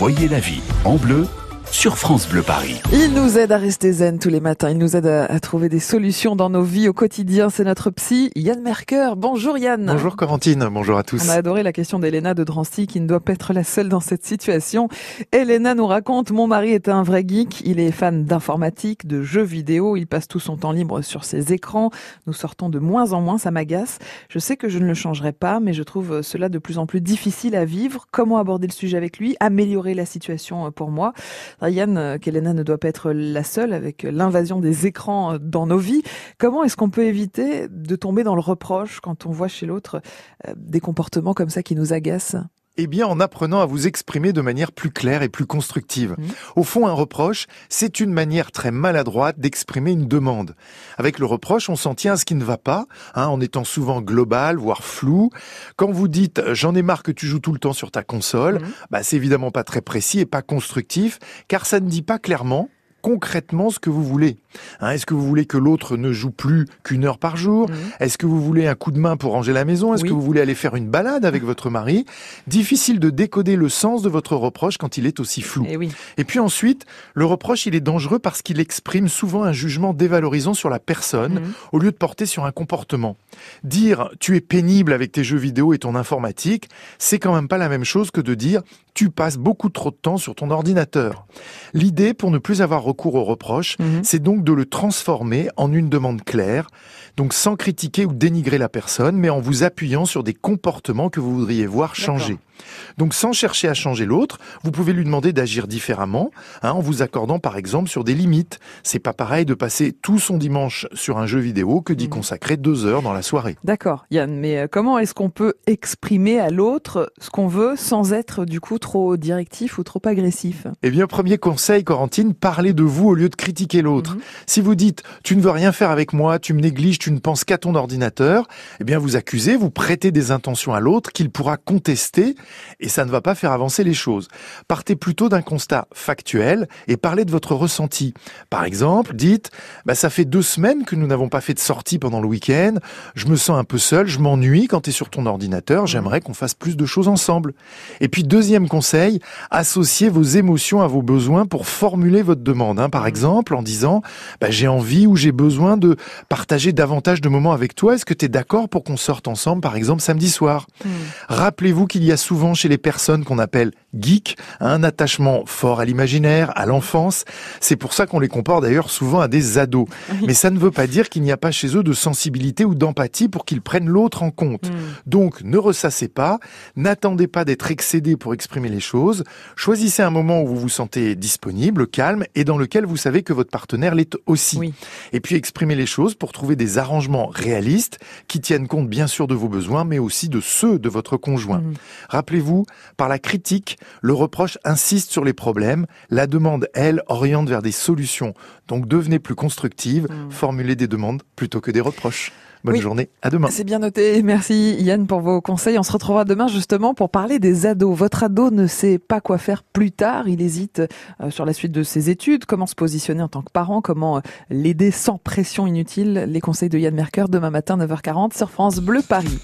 Voyez la vie en bleu sur France Bleu Paris. Il nous aide à rester zen tous les matins. Il nous aide à, trouver des solutions dans nos vies au quotidien. C'est notre psy, Yann Merker. Bonjour Yann. Bonjour Corentine. Bonjour à tous. On a adoré la question d'Elena de Drancy qui ne doit pas être la seule dans cette situation. Elena nous raconte, mon mari est un vrai geek. Il est fan d'informatique, de jeux vidéo. Il passe tout son temps libre sur ses écrans. Nous sortons de moins en moins. Ça m'agace. Je sais que je ne le changerai pas, mais je trouve cela de plus en plus difficile à vivre. Comment aborder le sujet avec lui? Améliorer la situation pour moi? Yann, euh, qu'Elena ne doit pas être la seule avec l'invasion des écrans euh, dans nos vies. Comment est-ce qu'on peut éviter de tomber dans le reproche quand on voit chez l'autre euh, des comportements comme ça qui nous agacent? Eh bien, en apprenant à vous exprimer de manière plus claire et plus constructive. Mmh. Au fond, un reproche, c'est une manière très maladroite d'exprimer une demande. Avec le reproche, on s'en tient à ce qui ne va pas, hein, en étant souvent global, voire flou. Quand vous dites « j'en ai marre que tu joues tout le temps sur ta console mmh. bah, c'est évidemment pas très précis et pas constructif, car ça ne dit pas clairement concrètement ce que vous voulez. Hein, est-ce que vous voulez que l'autre ne joue plus qu'une heure par jour mhm. Est-ce que vous voulez un coup de main pour ranger la maison Est-ce que vous voulez aller faire une balade avec votre mari Difficile de décoder le sens de votre reproche quand il est aussi flou. Et, eh Et puis ensuite, le reproche, il est dangereux parce qu'il exprime souvent un jugement dévalorisant sur la personne mhm. au lieu de porter sur un comportement. Dire tu es pénible avec tes jeux vidéo et ton informatique, c'est quand même pas la même chose que de dire tu passes beaucoup trop de temps sur ton ordinateur. L'idée, pour ne plus avoir recours aux reproches, mhm. c'est donc de le transformer en une demande claire, donc sans critiquer ou dénigrer la personne, mais en vous appuyant sur des comportements que vous voudriez voir changer. Donc sans chercher à changer l'autre, vous pouvez lui demander d'agir différemment, hein, en vous accordant par exemple sur des limites. C'est pas pareil de passer tout son dimanche sur un jeu vidéo que d'y mhm. consacrer deux heures dans la soirée. D'accord, Yann, mais euh, comment est-ce qu'on peut exprimer à l'autre ce qu'on veut sans être du coup trop directif ou trop agressif? Eh bien, premier conseil, Corentine, parlez de vous au lieu de critiquer l'autre. Mhm. Si vous dites tu ne veux rien faire avec moi, tu me négliges, tu ne penses qu'à ton ordinateur, eh bien vous accusez, vous prêtez des intentions à l'autre qu'il pourra contester et ça ne va pas faire avancer les choses. Partez plutôt d'un constat factuel et parlez de votre ressenti. Par exemple, dites bah, ça fait deux semaines que nous n'avons pas fait de sortie pendant le week-end, je me sens un peu seul, je m'ennuie quand tu es sur ton ordinateur, j'aimerais qu'on fasse plus de choses ensemble. Et puis deuxième conseil, associez vos émotions à vos besoins pour formuler votre demande. Hein. Par exemple, en disant bah, j'ai envie ou j'ai besoin de partager davantage de moments avec toi, est-ce que tu es d'accord pour qu'on sorte ensemble, par exemple samedi soir? Hmm. Rappelez-vous qu'il y a souvent chez les personnes qu'on appelle geeks un attachement fort à l'imaginaire, à l'enfance. C'est pour ça qu'on les compare d'ailleurs souvent à des ados. Mais ça ne veut pas dire qu'il n'y a pas chez eux de sensibilité ou d'empathie pour qu'ils prennent l'autre en compte. Hmm. Donc ne ressassez pas, n'attendez pas d'être excédé pour exprimer les choses. Choisissez un moment où vous vous sentez disponible, calme et dans lequel vous savez que votre partenaire l'est aussi. Et puis exprimez les choses pour trouver des arrangements réalistes qui tiennent compte bien sûr de vos besoins mais aussi de ceux de votre conjoint. Hmm. Rappelez-vous, par la critique, le reproche insiste sur les problèmes, la demande, elle, oriente vers des solutions. Donc devenez plus constructive, hmm. formulez des demandes plutôt que des reproches. Bonne journée, à demain. C'est bien noté. Merci Yann pour vos conseils. On se retrouvera demain justement pour parler des ados. Votre ado ne sait pas quoi faire plus tard. Il hésite euh, sur la suite de ses études, comment se positionner en tant que parent, comment euh, l'aider sans pression inutile. Les conseils de Yann Merker demain matin 9h40 sur France Bleu Paris.